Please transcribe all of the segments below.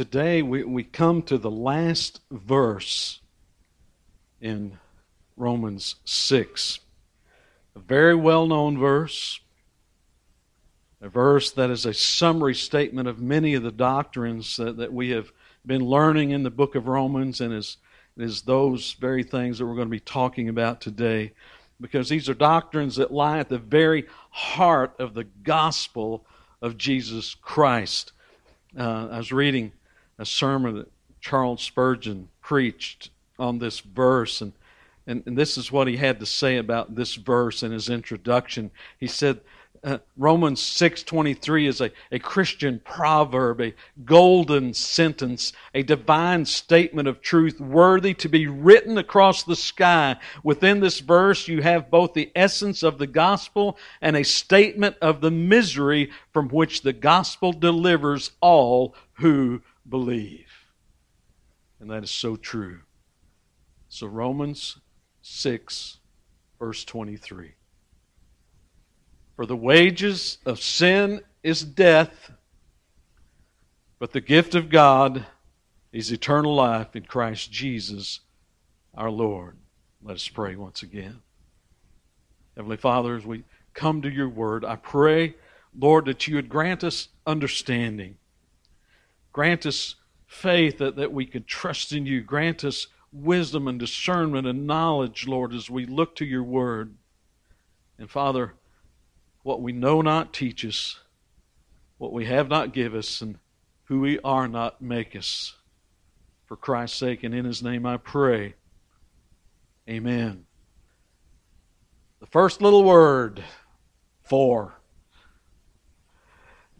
today we, we come to the last verse in Romans 6. A very well known verse, a verse that is a summary statement of many of the doctrines that, that we have been learning in the book of Romans and is, is those very things that we're going to be talking about today because these are doctrines that lie at the very heart of the gospel of Jesus Christ. Uh, I was reading a sermon that Charles Spurgeon preached on this verse, and, and, and this is what he had to say about this verse in his introduction. He said, uh, Romans 6:23 is a, a Christian proverb, a golden sentence, a divine statement of truth worthy to be written across the sky. Within this verse you have both the essence of the gospel and a statement of the misery from which the gospel delivers all who believe. And that is so true. So Romans 6 verse 23 for the wages of sin is death, but the gift of God is eternal life in Christ Jesus our Lord. Let us pray once again. Heavenly Father, as we come to your word, I pray, Lord, that you would grant us understanding. Grant us faith that, that we can trust in you. Grant us wisdom and discernment and knowledge, Lord, as we look to your word. And Father, what we know not teach us, what we have not give us, and who we are not make us. For Christ's sake and in his name I pray. Amen. The first little word, for.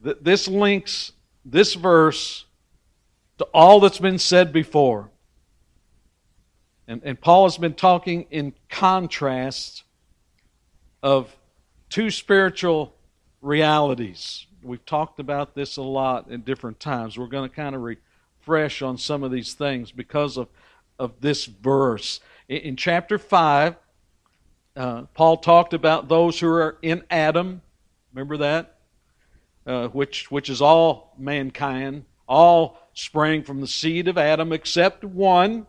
This links this verse to all that's been said before. And, and Paul has been talking in contrast of two spiritual realities. We've talked about this a lot in different times. We're going to kind of refresh on some of these things because of, of this verse. In, in chapter 5, uh, Paul talked about those who are in Adam. Remember that? Uh, which, which is all mankind, all sprang from the seed of Adam except one,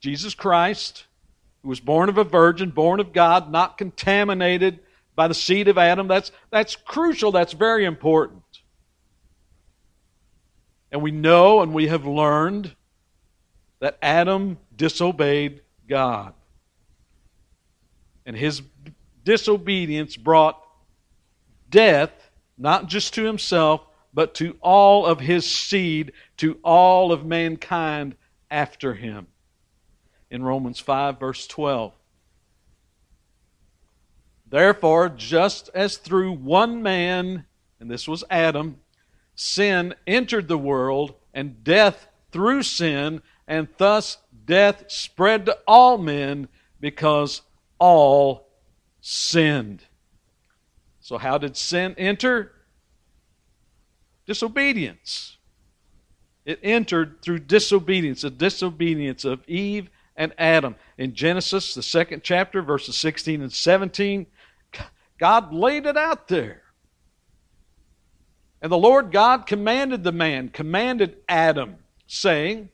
Jesus Christ who was born of a virgin, born of God, not contaminated by the seed of Adam. That's, that's crucial. That's very important. And we know and we have learned that Adam disobeyed God. And his disobedience brought death, not just to himself, but to all of his seed, to all of mankind after him in Romans 5, verse 12. Therefore, just as through one man, and this was Adam, sin entered the world, and death through sin, and thus death spread to all men because all sinned. So, how did sin enter? Disobedience. It entered through disobedience, the disobedience of Eve and Adam. In Genesis, the second chapter, verses 16 and 17, God laid it out there. And the Lord God commanded the man, commanded Adam, saying,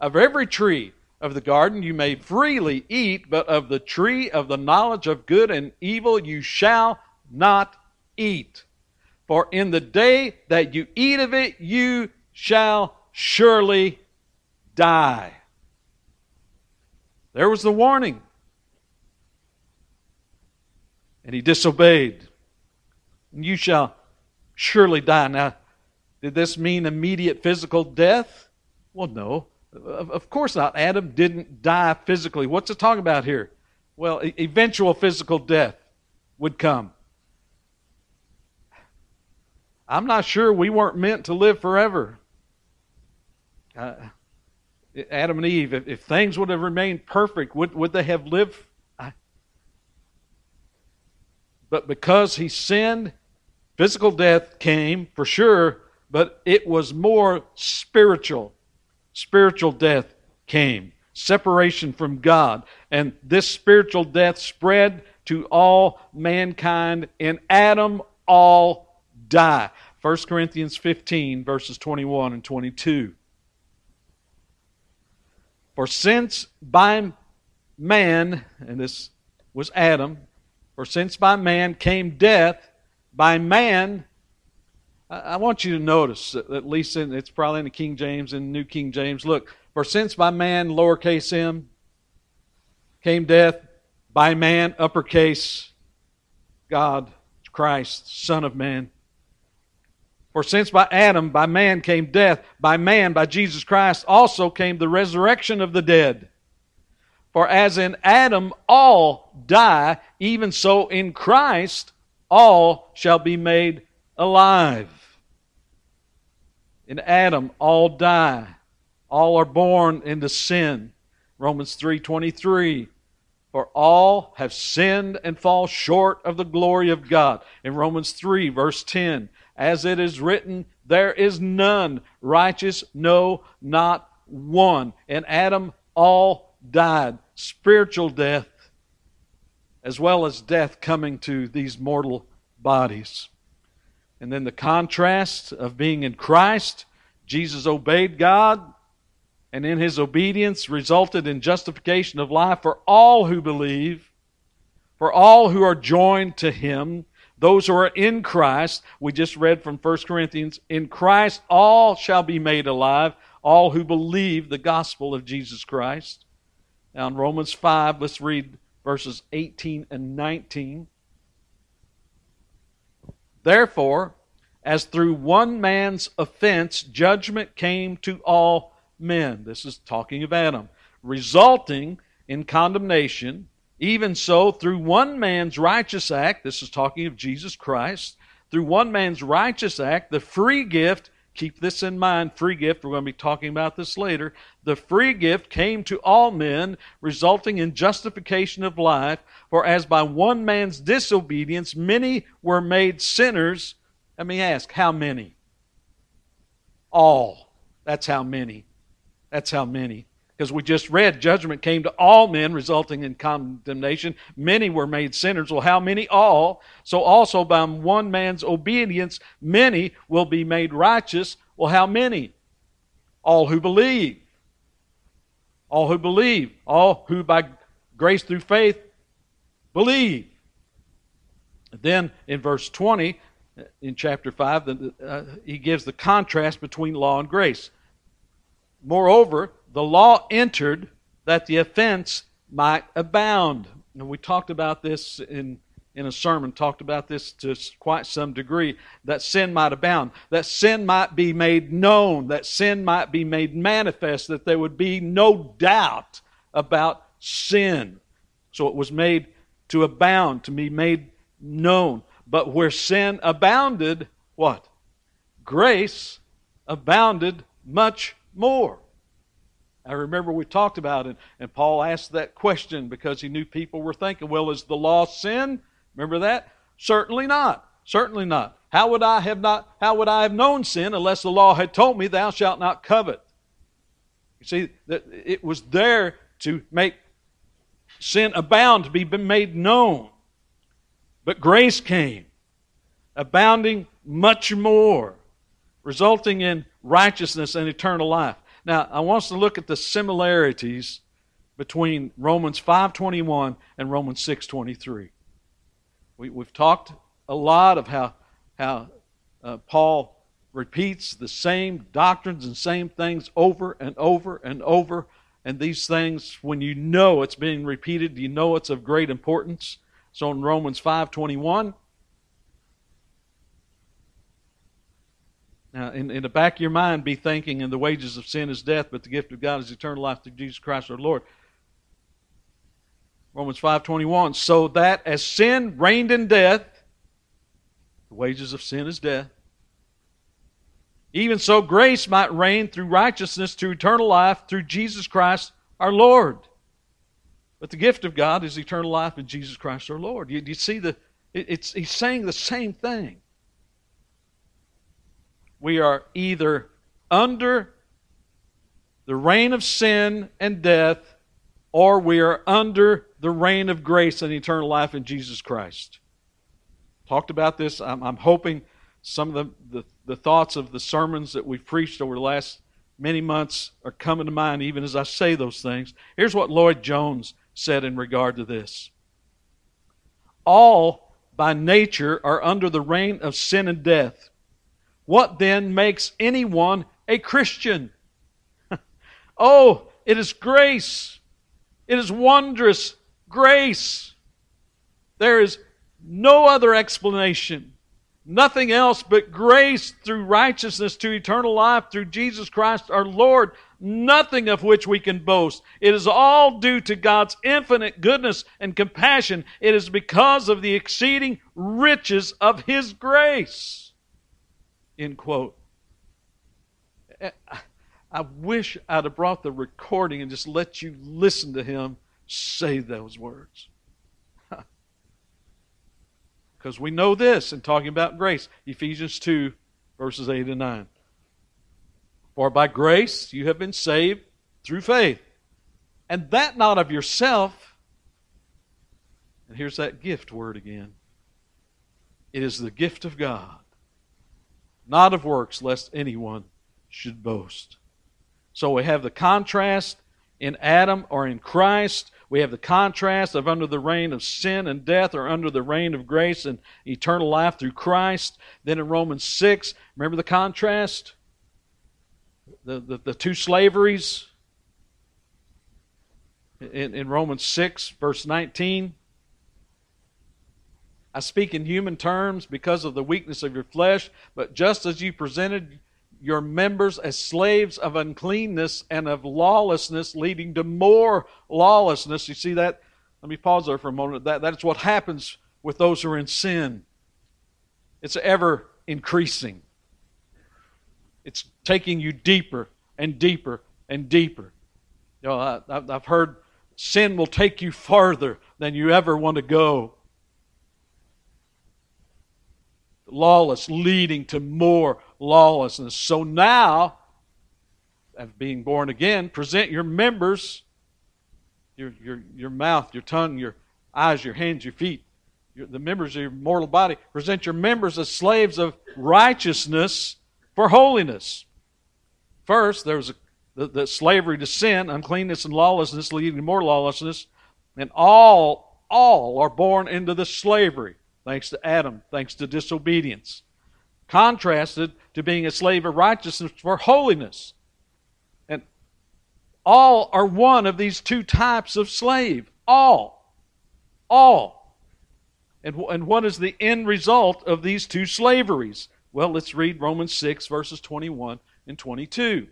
Of every tree of the garden you may freely eat, but of the tree of the knowledge of good and evil you shall not eat. For in the day that you eat of it, you shall surely die. There was the warning. And he disobeyed. And You shall surely die. Now, did this mean immediate physical death? Well, no. Of course not. Adam didn't die physically. What's it talking about here? Well, eventual physical death would come. I'm not sure we weren't meant to live forever. Uh, Adam and Eve, if, if things would have remained perfect, would, would they have lived? But because he sinned, physical death came for sure, but it was more spiritual. Spiritual death came, separation from God. And this spiritual death spread to all mankind. In Adam, all die. 1 Corinthians 15, verses 21 and 22. For since by man, and this was Adam, for since by man came death, by man, I want you to notice, at least in, it's probably in the King James and New King James. Look, for since by man, lowercase m, came death, by man, uppercase, God, Christ, Son of Man. For since by Adam, by man came death, by man, by Jesus Christ, also came the resurrection of the dead. For as in Adam all die, even so in Christ all shall be made alive. In Adam all die. All are born into sin. Romans 3:23 For all have sinned and fall short of the glory of God. In Romans 3 verse 10 As it is written there is none righteous no not one. In Adam all died spiritual death as well as death coming to these mortal bodies. And then the contrast of being in Christ, Jesus obeyed God, and in his obedience resulted in justification of life for all who believe, for all who are joined to him, those who are in Christ. We just read from 1 Corinthians, in Christ all shall be made alive, all who believe the gospel of Jesus Christ. Now, in Romans 5, let's read verses 18 and 19. Therefore, as through one man's offense judgment came to all men, this is talking of Adam, resulting in condemnation, even so, through one man's righteous act, this is talking of Jesus Christ, through one man's righteous act, the free gift Keep this in mind free gift. We're going to be talking about this later. The free gift came to all men, resulting in justification of life. For as by one man's disobedience many were made sinners, let me ask, how many? All. That's how many. That's how many. Because we just read judgment came to all men, resulting in condemnation. Many were made sinners. Well, how many? All. So also by one man's obedience, many will be made righteous. Well, how many? All who believe. All who believe. All who by grace through faith believe. Then in verse 20, in chapter 5, uh, he gives the contrast between law and grace. Moreover, the law entered that the offense might abound. And we talked about this in, in a sermon, talked about this to quite some degree, that sin might abound, that sin might be made known, that sin might be made manifest, that there would be no doubt about sin. So it was made to abound, to be made known. But where sin abounded, what? Grace abounded much more. I remember we talked about it, and Paul asked that question because he knew people were thinking, well, is the law sin? Remember that? Certainly not. Certainly not. How would I have not how would I have known sin unless the law had told me thou shalt not covet? You see, that it was there to make sin abound, to be made known. But grace came, abounding much more, resulting in righteousness and eternal life. Now, I want us to look at the similarities between Romans 5:21 and Romans 6:23. We, we've talked a lot of how how uh, Paul repeats the same doctrines and same things over and over and over. And these things, when you know it's being repeated, you know it's of great importance. So in Romans 5:21, Now, in, in the back of your mind, be thinking, and the wages of sin is death, but the gift of God is eternal life through Jesus Christ our Lord. Romans 5.21, so that as sin reigned in death, the wages of sin is death, even so grace might reign through righteousness to eternal life through Jesus Christ our Lord. But the gift of God is eternal life in Jesus Christ our Lord. You, you see the, it, it's, he's saying the same thing we are either under the reign of sin and death, or we are under the reign of grace and eternal life in Jesus Christ. Talked about this. I'm, I'm hoping some of the, the the thoughts of the sermons that we've preached over the last many months are coming to mind even as I say those things. Here's what Lloyd Jones said in regard to this All by nature are under the reign of sin and death. What then makes anyone a Christian? oh, it is grace. It is wondrous grace. There is no other explanation. Nothing else but grace through righteousness to eternal life through Jesus Christ our Lord, nothing of which we can boast. It is all due to God's infinite goodness and compassion. It is because of the exceeding riches of His grace. End quote. Eh, I wish I'd have brought the recording and just let you listen to him say those words. Because we know this in talking about grace. Ephesians 2, verses 8 and 9. For by grace you have been saved through faith. And that not of yourself. And here's that gift word again. It is the gift of God, not of works, lest anyone should boast. So we have the contrast in Adam or in Christ. We have the contrast of under the reign of sin and death or under the reign of grace and eternal life through Christ. Then in Romans 6, remember the contrast? The, the, the two slaveries. In, in Romans 6, verse 19. I speak in human terms because of the weakness of your flesh, but just as you presented your members as slaves of uncleanness and of lawlessness, leading to more lawlessness. You see that? Let me pause there for a moment. That, that's what happens with those who are in sin. It's ever increasing, it's taking you deeper and deeper and deeper. You know, I, I've heard sin will take you farther than you ever want to go. Lawless leading to more lawlessness. So now, as being born again, present your members, your, your, your mouth, your tongue, your eyes, your hands, your feet, your, the members of your mortal body, present your members as slaves of righteousness for holiness. First, there was a, the, the slavery to sin, uncleanness, and lawlessness leading to more lawlessness, and all, all are born into the slavery, thanks to Adam, thanks to disobedience contrasted to being a slave of righteousness for holiness. And all are one of these two types of slave. All. All. And, and what is the end result of these two slaveries? Well, let's read Romans 6, verses 21 and 22.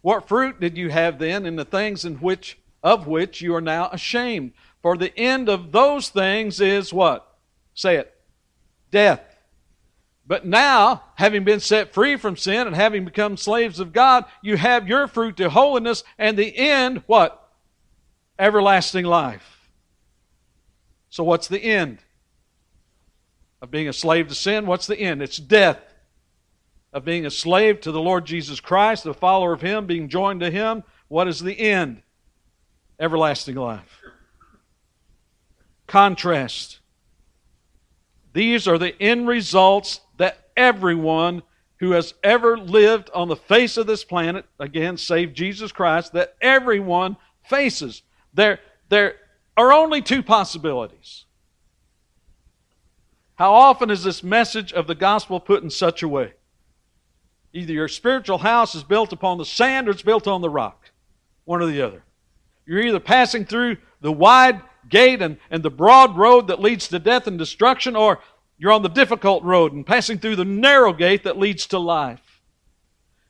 What fruit did you have then in the things in which of which you are now ashamed? For the end of those things is what? Say it. Death. But now, having been set free from sin and having become slaves of God, you have your fruit to holiness and the end, what? Everlasting life. So, what's the end of being a slave to sin? What's the end? It's death. Of being a slave to the Lord Jesus Christ, the follower of Him, being joined to Him, what is the end? Everlasting life. Contrast. These are the end results that everyone who has ever lived on the face of this planet, again, save Jesus Christ, that everyone faces. There, there are only two possibilities. How often is this message of the gospel put in such a way? Either your spiritual house is built upon the sand or it's built on the rock. One or the other. You're either passing through the wide gate and, and the broad road that leads to death and destruction, or you're on the difficult road and passing through the narrow gate that leads to life.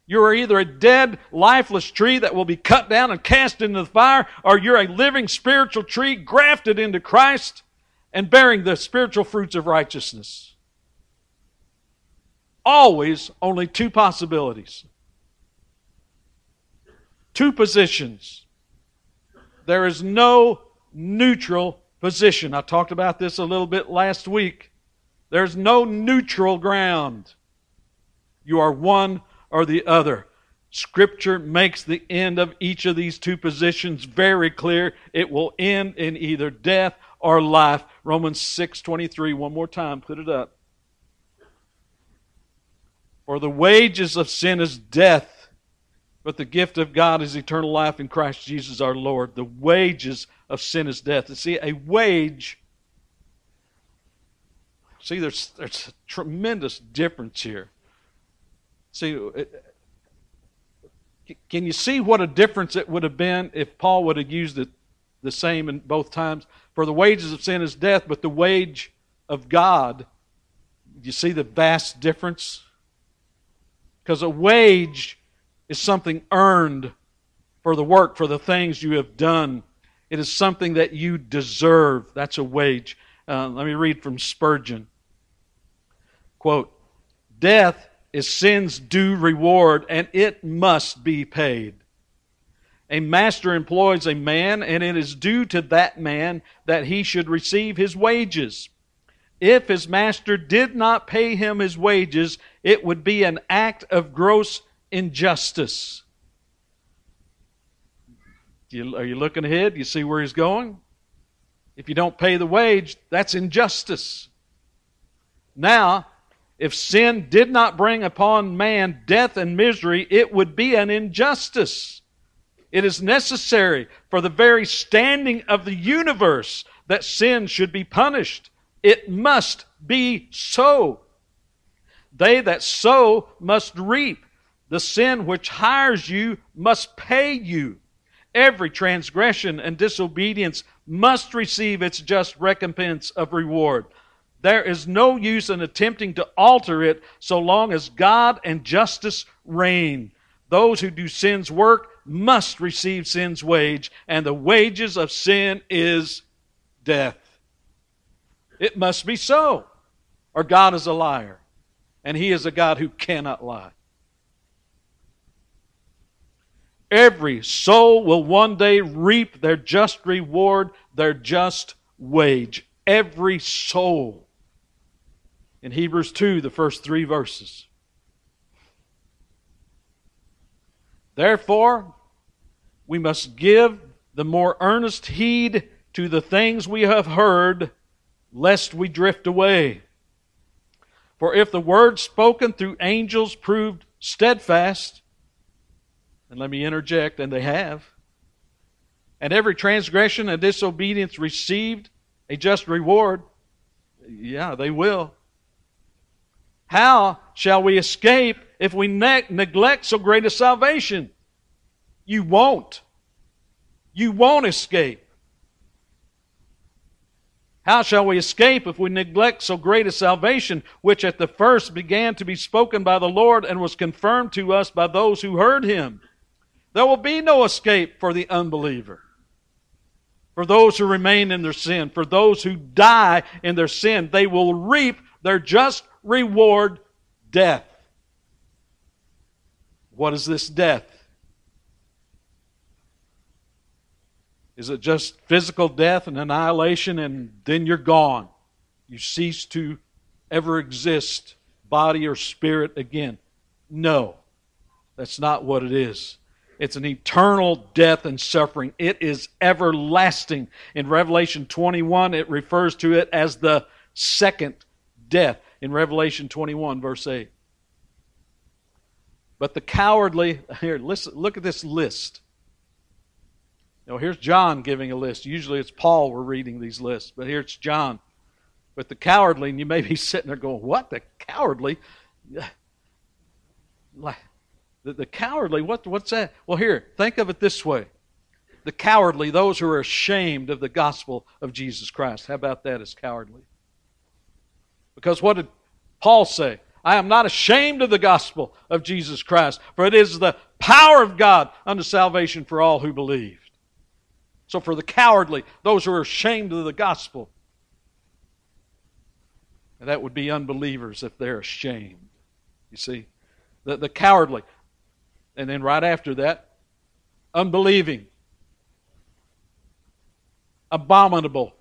You are either a dead, lifeless tree that will be cut down and cast into the fire, or you're a living spiritual tree grafted into Christ and bearing the spiritual fruits of righteousness. Always only two possibilities, two positions. There is no neutral position. I talked about this a little bit last week. There's no neutral ground. You are one or the other. Scripture makes the end of each of these two positions very clear. It will end in either death or life. Romans 6:23 one more time, put it up. For the wages of sin is death, but the gift of God is eternal life in Christ Jesus our Lord. The wages of sin is death. And see, a wage. See, there's, there's a tremendous difference here. See, can you see what a difference it would have been if Paul would have used it the same in both times? For the wages of sin is death, but the wage of God. You see the vast difference? Because a wage is something earned for the work, for the things you have done. It is something that you deserve. That's a wage. Uh, let me read from Spurgeon. Quote Death is sin's due reward, and it must be paid. A master employs a man, and it is due to that man that he should receive his wages. If his master did not pay him his wages, it would be an act of gross injustice. Are you looking ahead? You see where he's going? If you don't pay the wage, that's injustice. Now, if sin did not bring upon man death and misery, it would be an injustice. It is necessary for the very standing of the universe that sin should be punished. It must be so. They that sow must reap. The sin which hires you must pay you. Every transgression and disobedience must receive its just recompense of reward. There is no use in attempting to alter it so long as God and justice reign. Those who do sin's work must receive sin's wage, and the wages of sin is death. It must be so, or God is a liar, and He is a God who cannot lie. Every soul will one day reap their just reward, their just wage. Every soul in Hebrews 2, the first three verses. Therefore, we must give the more earnest heed to the things we have heard, lest we drift away. For if the word spoken through angels proved steadfast, and let me interject, and they have, and every transgression and disobedience received a just reward, yeah, they will. How shall we escape if we ne- neglect so great a salvation? You won't. You won't escape. How shall we escape if we neglect so great a salvation, which at the first began to be spoken by the Lord and was confirmed to us by those who heard him? There will be no escape for the unbeliever. For those who remain in their sin, for those who die in their sin, they will reap their just reward death. What is this death? Is it just physical death and annihilation and then you're gone? You cease to ever exist, body or spirit again? No, that's not what it is. It's an eternal death and suffering. It is everlasting. In Revelation 21, it refers to it as the second death in Revelation 21, verse 8. But the cowardly, here, listen, look at this list. Know, here's John giving a list. Usually it's Paul we're reading these lists, but here it's John. But the cowardly, and you may be sitting there going, What? The cowardly? The, the cowardly, what, what's that? Well, here, think of it this way. The cowardly, those who are ashamed of the gospel of Jesus Christ. How about that as cowardly? Because what did Paul say? I am not ashamed of the gospel of Jesus Christ, for it is the power of God unto salvation for all who believed. So, for the cowardly, those who are ashamed of the gospel, that would be unbelievers if they're ashamed. You see? The, the cowardly. And then right after that, unbelieving, abominable,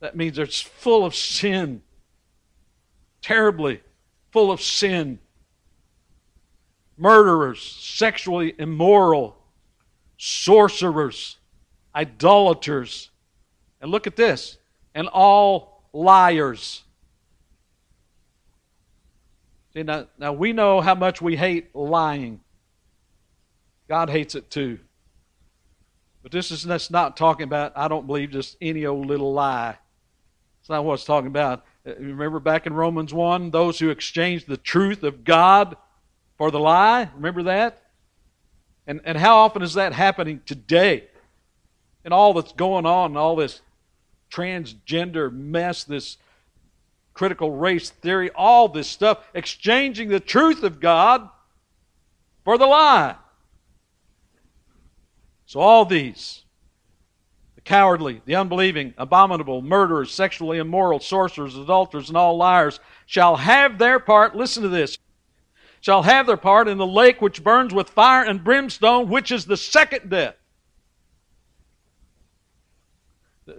that means it's full of sin, terribly full of sin. Murderers, sexually immoral, sorcerers, idolaters. And look at this, and all liars. See, now, now we know how much we hate lying. God hates it too. But this is that's not talking about, I don't believe, just any old little lie. It's not what it's talking about. Uh, remember back in Romans 1, those who exchanged the truth of God for the lie? Remember that? And, and how often is that happening today? And all that's going on, all this transgender mess, this critical race theory, all this stuff, exchanging the truth of God for the lie. So, all these the cowardly, the unbelieving, abominable, murderers, sexually immoral, sorcerers, adulterers, and all liars shall have their part, listen to this, shall have their part in the lake which burns with fire and brimstone, which is the second death.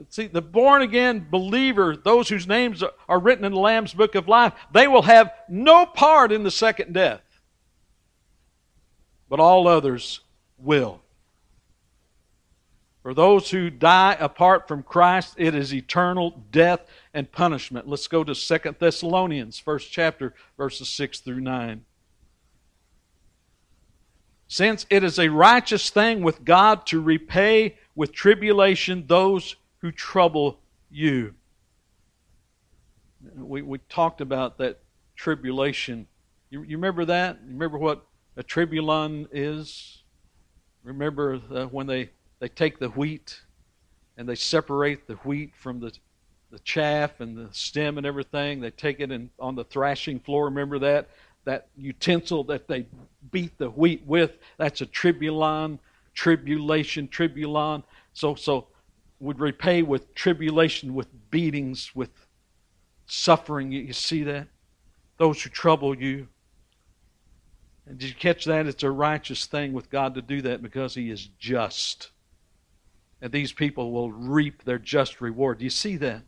See, the born again believer, those whose names are written in the Lamb's book of life, they will have no part in the second death. But all others will. For those who die apart from Christ, it is eternal death and punishment. Let's go to Second Thessalonians, first chapter, verses 6 through 9. Since it is a righteous thing with God to repay with tribulation those who trouble you. We, we talked about that tribulation. You, you remember that? You remember what a tribulon is? Remember uh, when they they take the wheat and they separate the wheat from the the chaff and the stem and everything. They take it in, on the thrashing floor. Remember that that utensil that they beat the wheat with. That's a tribulon, tribulation, tribulon. So so would repay with tribulation, with beatings, with suffering. You, see that? Those who trouble you. And did you catch that? It's a righteous thing with God to do that because He is just and these people will reap their just reward. Do you see that?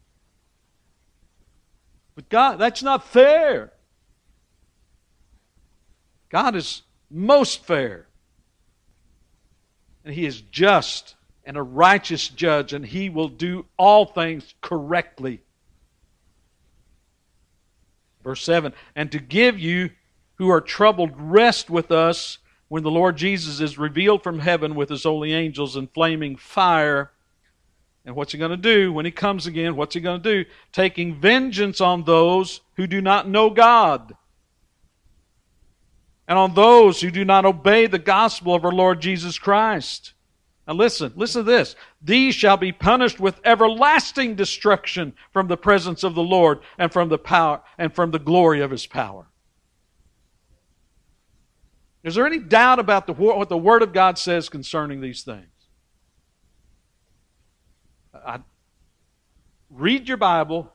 But God, that's not fair. God is most fair. And He is just and a righteous judge, and He will do all things correctly. Verse 7 And to give you who are troubled rest with us when the Lord Jesus is revealed from heaven with his holy angels in flaming fire. And what's he going to do when he comes again? What's he going to do? Taking vengeance on those who do not know God and on those who do not obey the gospel of our Lord Jesus Christ. Now listen, listen to this. These shall be punished with everlasting destruction from the presence of the Lord and from the power and from the glory of his power. Is there any doubt about the, what the Word of God says concerning these things? I, read your Bible,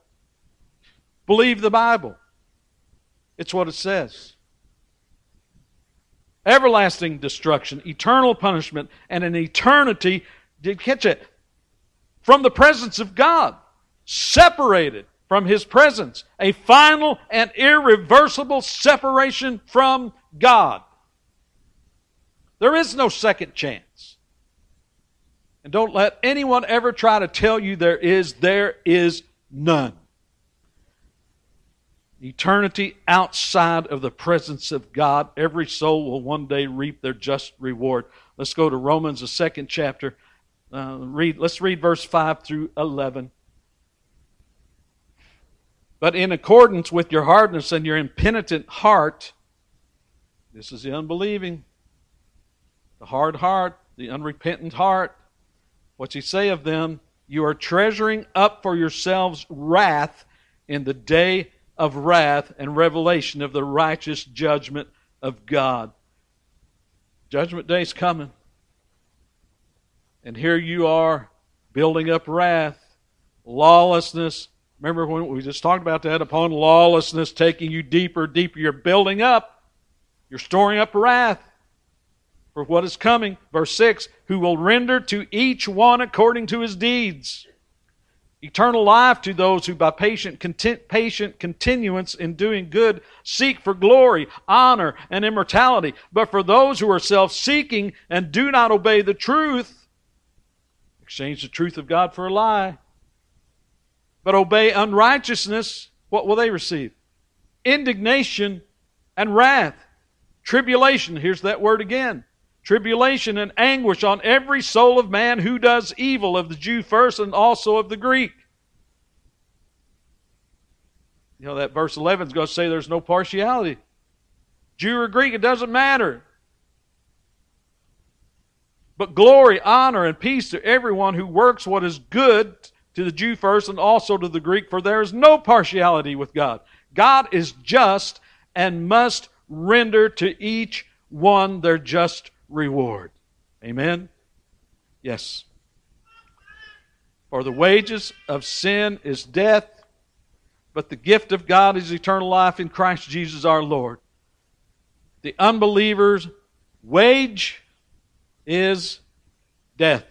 believe the Bible. It's what it says. Everlasting destruction, eternal punishment, and an eternity, did catch it? From the presence of God, separated from His presence, a final and irreversible separation from God. There is no second chance. And don't let anyone ever try to tell you there is. There is none. Eternity outside of the presence of God, every soul will one day reap their just reward. Let's go to Romans, the second chapter. Uh, read, let's read verse 5 through 11. But in accordance with your hardness and your impenitent heart, this is the unbelieving, the hard heart, the unrepentant heart. What's he say of them? You are treasuring up for yourselves wrath in the day of wrath and revelation of the righteous judgment of God. Judgment day's coming. And here you are building up wrath, lawlessness. Remember when we just talked about that upon lawlessness taking you deeper, deeper. You're building up, you're storing up wrath for what is coming. Verse 6 Who will render to each one according to his deeds. Eternal life to those who, by patient, content, patient continuance in doing good, seek for glory, honor, and immortality. But for those who are self seeking and do not obey the truth, exchange the truth of God for a lie, but obey unrighteousness, what will they receive? Indignation and wrath, tribulation, here's that word again, tribulation and anguish on every soul of man who does evil, of the Jew first and also of the Greek. You know, that verse 11 is going to say there's no partiality. Jew or Greek, it doesn't matter. But glory, honor, and peace to everyone who works what is good to the Jew first and also to the Greek, for there is no partiality with God. God is just and must render to each one their just reward. Amen? Yes. For the wages of sin is death, but the gift of God is eternal life in Christ Jesus our Lord. The unbeliever's wage is death.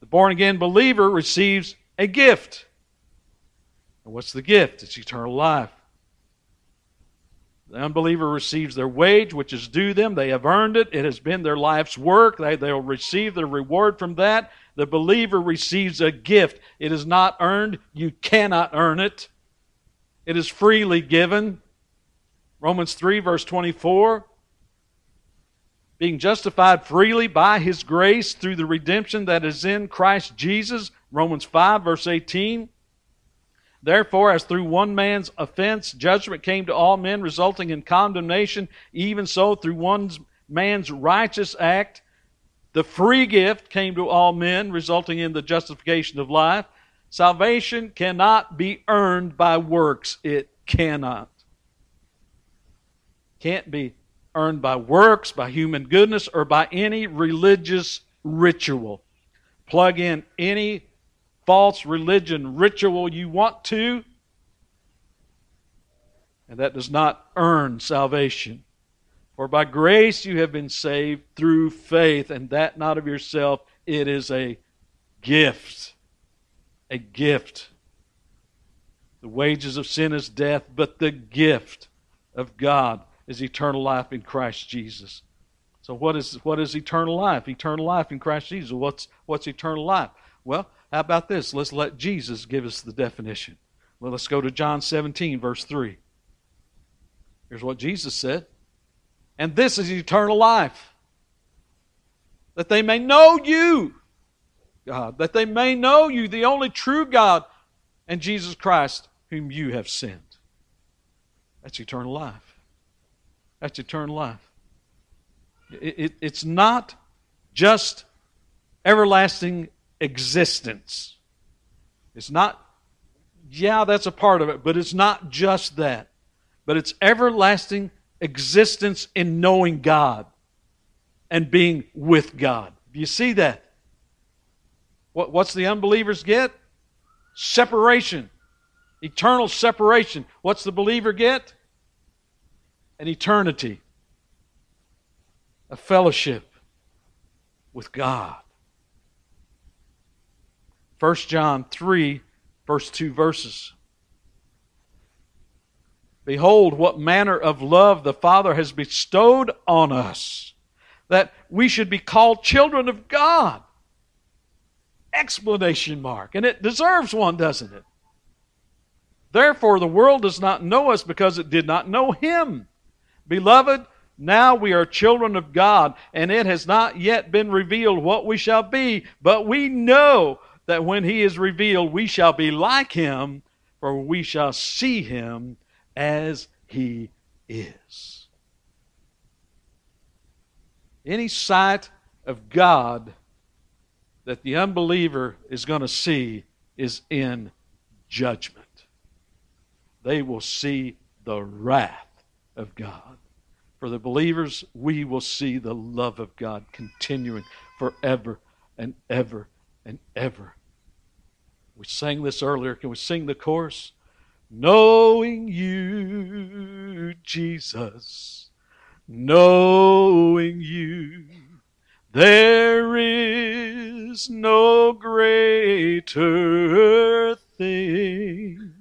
The born again believer receives a gift. And what's the gift? It's eternal life. The unbeliever receives their wage, which is due them. They have earned it. It has been their life's work. They, they'll receive their reward from that. The believer receives a gift. It is not earned. You cannot earn it. It is freely given. Romans 3, verse 24 being justified freely by his grace through the redemption that is in Christ Jesus. Romans 5, verse 18. Therefore, as through one man's offense judgment came to all men, resulting in condemnation, even so through one man's righteous act, the free gift came to all men, resulting in the justification of life. Salvation cannot be earned by works. It cannot. Can't be earned by works, by human goodness, or by any religious ritual. Plug in any false religion ritual you want to, and that does not earn salvation. For by grace you have been saved through faith, and that not of yourself, it is a gift. A gift. The wages of sin is death, but the gift of God is eternal life in Christ Jesus. So what is what is eternal life? Eternal life in Christ Jesus. What's what's eternal life? Well, how about this? Let's let Jesus give us the definition. Well, let's go to John 17, verse 3. Here's what Jesus said. And this is eternal life. That they may know you, God, that they may know you, the only true God, and Jesus Christ, whom you have sent. That's eternal life. That's eternal life. It, it, it's not just everlasting existence. It's not, yeah, that's a part of it, but it's not just that. But it's everlasting existence in knowing God and being with God. Do you see that? What, what's the unbelievers get? Separation. Eternal separation. What's the believer get? an eternity, a fellowship with God. 1 John 3, first two verses. Behold, what manner of love the Father has bestowed on us, that we should be called children of God. Explanation mark. And it deserves one, doesn't it? Therefore, the world does not know us because it did not know Him. Beloved, now we are children of God, and it has not yet been revealed what we shall be, but we know that when He is revealed, we shall be like Him, for we shall see Him as He is. Any sight of God that the unbeliever is going to see is in judgment. They will see the wrath of God. For the believers, we will see the love of God continuing forever and ever and ever. We sang this earlier. Can we sing the chorus? Knowing you, Jesus, knowing you, there is no greater thing.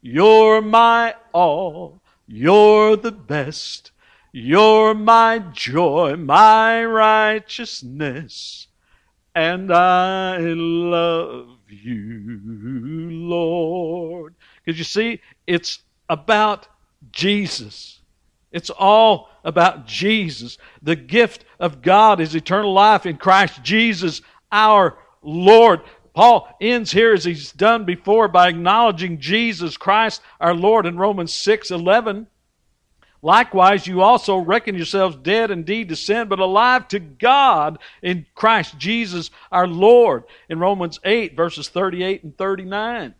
You're my all, you're the best. You're my joy, my righteousness, and I love you, Lord. Because you see, it's about Jesus. It's all about Jesus. The gift of God is eternal life in Christ Jesus our Lord. Paul ends here as he's done before by acknowledging Jesus Christ our Lord in Romans 6 11. Likewise, you also reckon yourselves dead indeed to sin, but alive to God in Christ Jesus our Lord. In Romans 8, verses 38 and 39.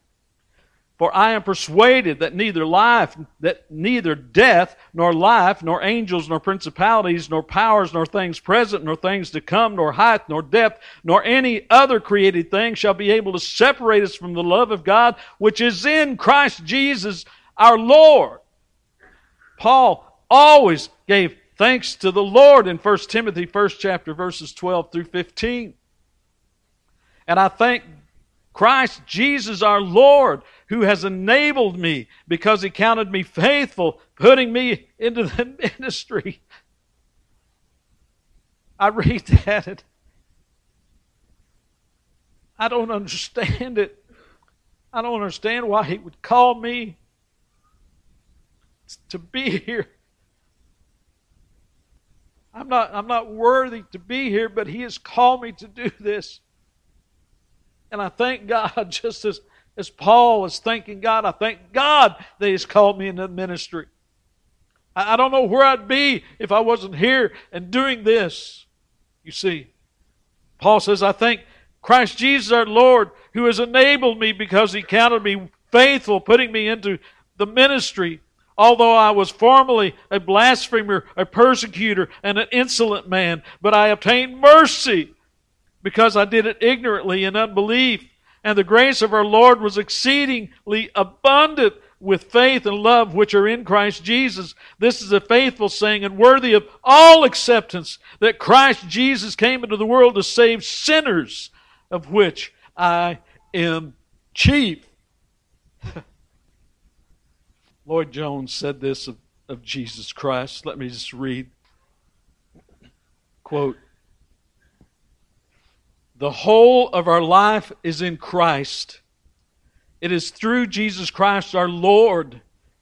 For I am persuaded that neither life, that neither death, nor life, nor angels, nor principalities, nor powers, nor things present, nor things to come, nor height, nor depth, nor any other created thing shall be able to separate us from the love of God, which is in Christ Jesus our Lord. Paul always gave thanks to the Lord in 1 Timothy, first chapter, verses 12 through 15. And I thank Christ Jesus our Lord who has enabled me because he counted me faithful, putting me into the ministry. I read that and I don't understand it. I don't understand why he would call me to be here. I'm not, I'm not worthy to be here, but he has called me to do this. And I thank God just as as Paul is thanking God, I thank God that He's called me into ministry. I, I don't know where I'd be if I wasn't here and doing this. You see, Paul says, I thank Christ Jesus our Lord who has enabled me because He counted me faithful, putting me into the ministry. Although I was formerly a blasphemer, a persecutor, and an insolent man, but I obtained mercy because I did it ignorantly in unbelief and the grace of our Lord was exceedingly abundant with faith and love which are in Christ Jesus. This is a faithful saying and worthy of all acceptance that Christ Jesus came into the world to save sinners, of which I am chief. Lloyd Jones said this of, of Jesus Christ. Let me just read. Quote, the whole of our life is in Christ. It is through Jesus Christ our Lord.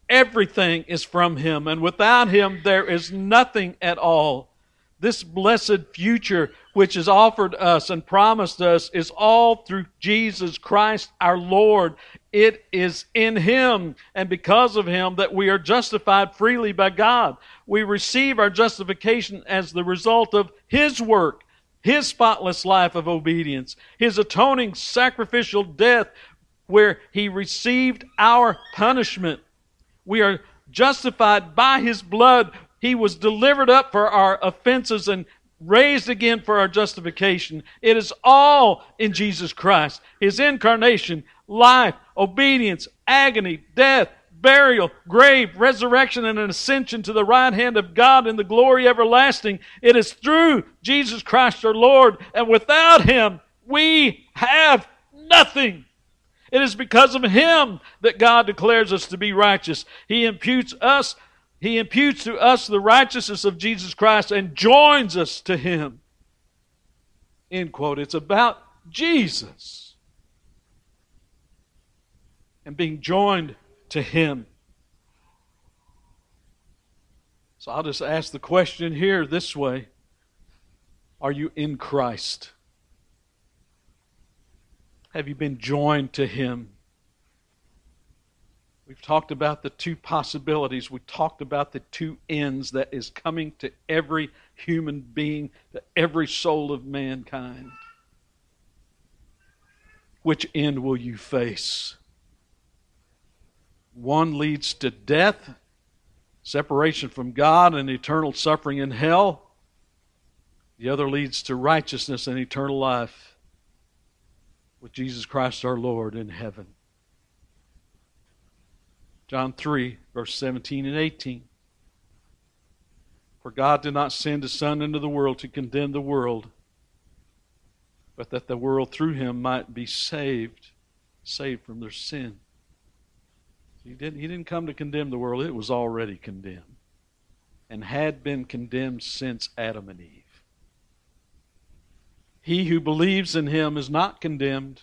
Everything is from Him, and without Him there is nothing at all. This blessed future which is offered us and promised us is all through Jesus Christ our Lord. It is in Him and because of Him that we are justified freely by God. We receive our justification as the result of His work his spotless life of obedience, his atoning sacrificial death where he received our punishment. We are justified by his blood. He was delivered up for our offenses and raised again for our justification. It is all in Jesus Christ. His incarnation, life, obedience, agony, death, burial, grave, resurrection, and an ascension to the right hand of God in the glory everlasting. It is through Jesus Christ our Lord, and without Him, we have nothing. It is because of Him that God declares us to be righteous. He imputes us, He imputes to us the righteousness of Jesus Christ and joins us to Him. End quote. It's about Jesus and being joined to Him. So I'll just ask the question here this way Are you in Christ? Have you been joined to Him? We've talked about the two possibilities. We talked about the two ends that is coming to every human being, to every soul of mankind. Which end will you face? One leads to death, separation from God, and eternal suffering in hell. The other leads to righteousness and eternal life with Jesus Christ our Lord in heaven. John 3, verse 17 and 18. For God did not send his Son into the world to condemn the world, but that the world through him might be saved, saved from their sin. He didn't, he didn't come to condemn the world, it was already condemned and had been condemned since Adam and Eve. He who believes in him is not condemned,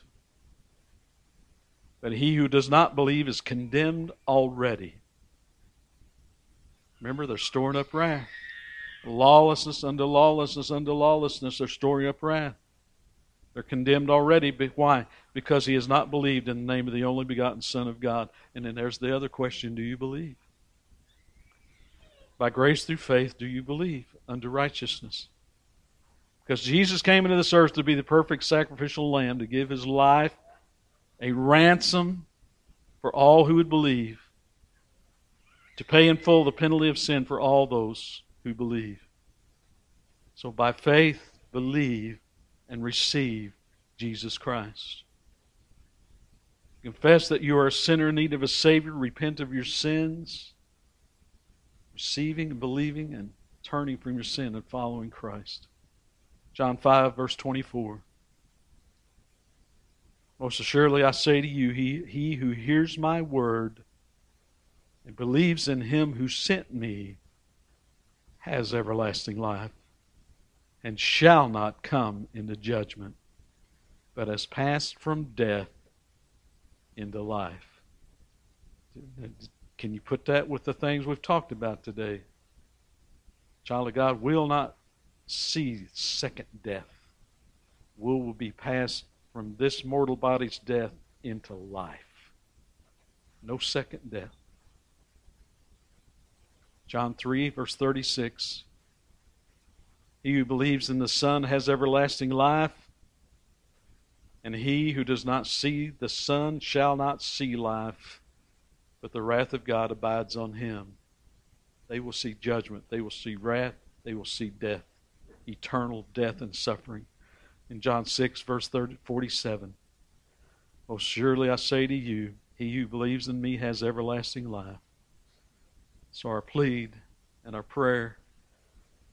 but he who does not believe is condemned already Remember, they're storing up wrath. Lawlessness unto lawlessness unto lawlessness, they're storing up wrath. They're condemned already. But why? Because he has not believed in the name of the only begotten Son of God. And then there's the other question do you believe? By grace through faith, do you believe unto righteousness? Because Jesus came into this earth to be the perfect sacrificial lamb, to give his life a ransom for all who would believe, to pay in full the penalty of sin for all those who believe. So by faith, believe and receive Jesus Christ. Confess that you are a sinner in need of a Savior, repent of your sins, receiving and believing and turning from your sin and following Christ. John 5, verse 24. Most assuredly I say to you, he, he who hears my word and believes in him who sent me has everlasting life and shall not come into judgment, but has passed from death into life. Can you put that with the things we've talked about today? Child of God will not see second death. We will be passed from this mortal body's death into life. No second death. John 3, verse 36. He who believes in the Son has everlasting life, and he who does not see the Son shall not see life, but the wrath of God abides on him. They will see judgment, they will see wrath, they will see death, eternal death and suffering in John 6, verse 30, 47. Most surely I say to you, he who believes in me has everlasting life. So our plead and our prayer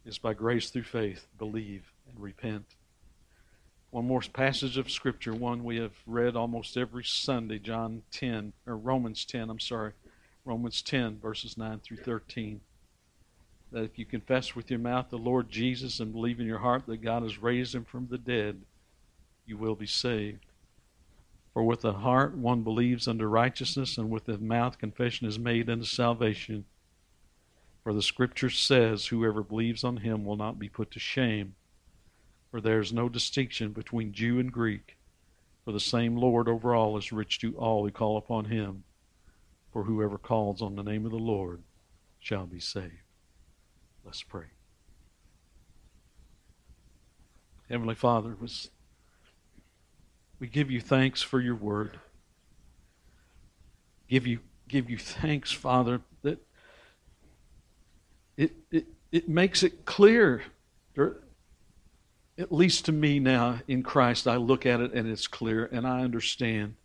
is by grace through faith, believe and repent. One more passage of Scripture, one we have read almost every Sunday, John 10, or Romans 10, I'm sorry, Romans 10, verses 9 through 13 that if you confess with your mouth the Lord Jesus and believe in your heart that God has raised him from the dead, you will be saved. For with the heart one believes unto righteousness, and with the mouth confession is made unto salvation. For the Scripture says, Whoever believes on him will not be put to shame. For there is no distinction between Jew and Greek, for the same Lord over all is rich to all who call upon him. For whoever calls on the name of the Lord shall be saved. Let's pray. Heavenly Father, we give you thanks for your word. Give you give you thanks, Father, that it it, it makes it clear, at least to me now in Christ, I look at it and it's clear, and I understand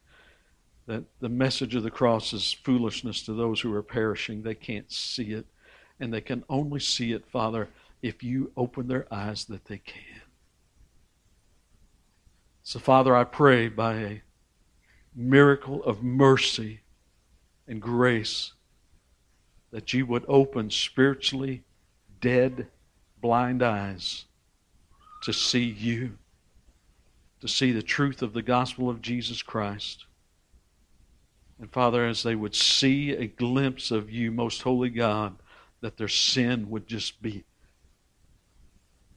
that the message of the cross is foolishness to those who are perishing. They can't see it and they can only see it, Father, if you open their eyes that they can. So, Father, I pray by a miracle of mercy and grace that you would open spiritually dead, blind eyes to see you, to see the truth of the gospel of Jesus Christ. And Father, as they would see a glimpse of you, most holy God, that their sin would just be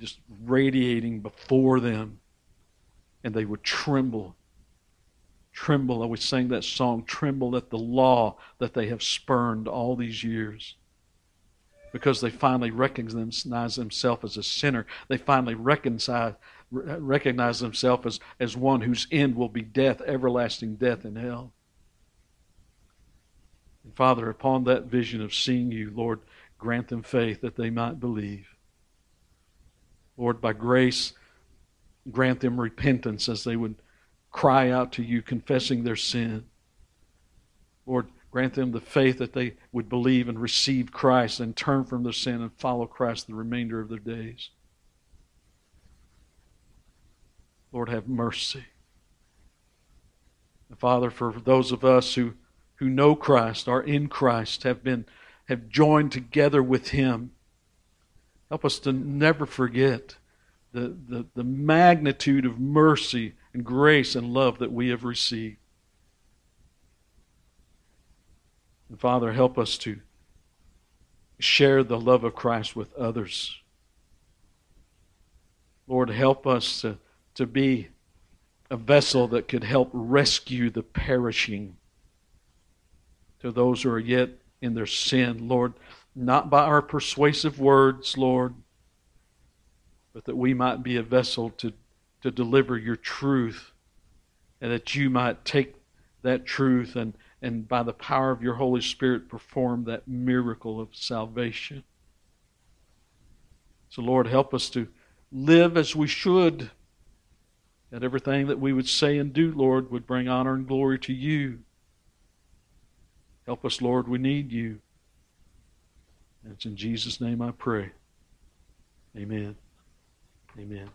just radiating before them and they would tremble tremble. I was saying that song tremble at the law that they have spurned all these years. Because they finally recognize themselves as a sinner. They finally recognize, recognize themselves as, as one whose end will be death everlasting death in hell. And father upon that vision of seeing you lord Grant them faith that they might believe. Lord, by grace, grant them repentance as they would cry out to you, confessing their sin. Lord, grant them the faith that they would believe and receive Christ and turn from their sin and follow Christ the remainder of their days. Lord, have mercy. And Father, for those of us who, who know Christ, are in Christ, have been have joined together with Him. Help us to never forget the, the, the magnitude of mercy and grace and love that we have received. And Father, help us to share the love of Christ with others. Lord, help us to, to be a vessel that could help rescue the perishing to those who are yet in their sin, Lord, not by our persuasive words, Lord, but that we might be a vessel to, to deliver your truth and that you might take that truth and, and by the power of your Holy Spirit perform that miracle of salvation. So, Lord, help us to live as we should, that everything that we would say and do, Lord, would bring honor and glory to you. Help us, Lord, we need you. And it's in Jesus' name I pray. Amen. Amen.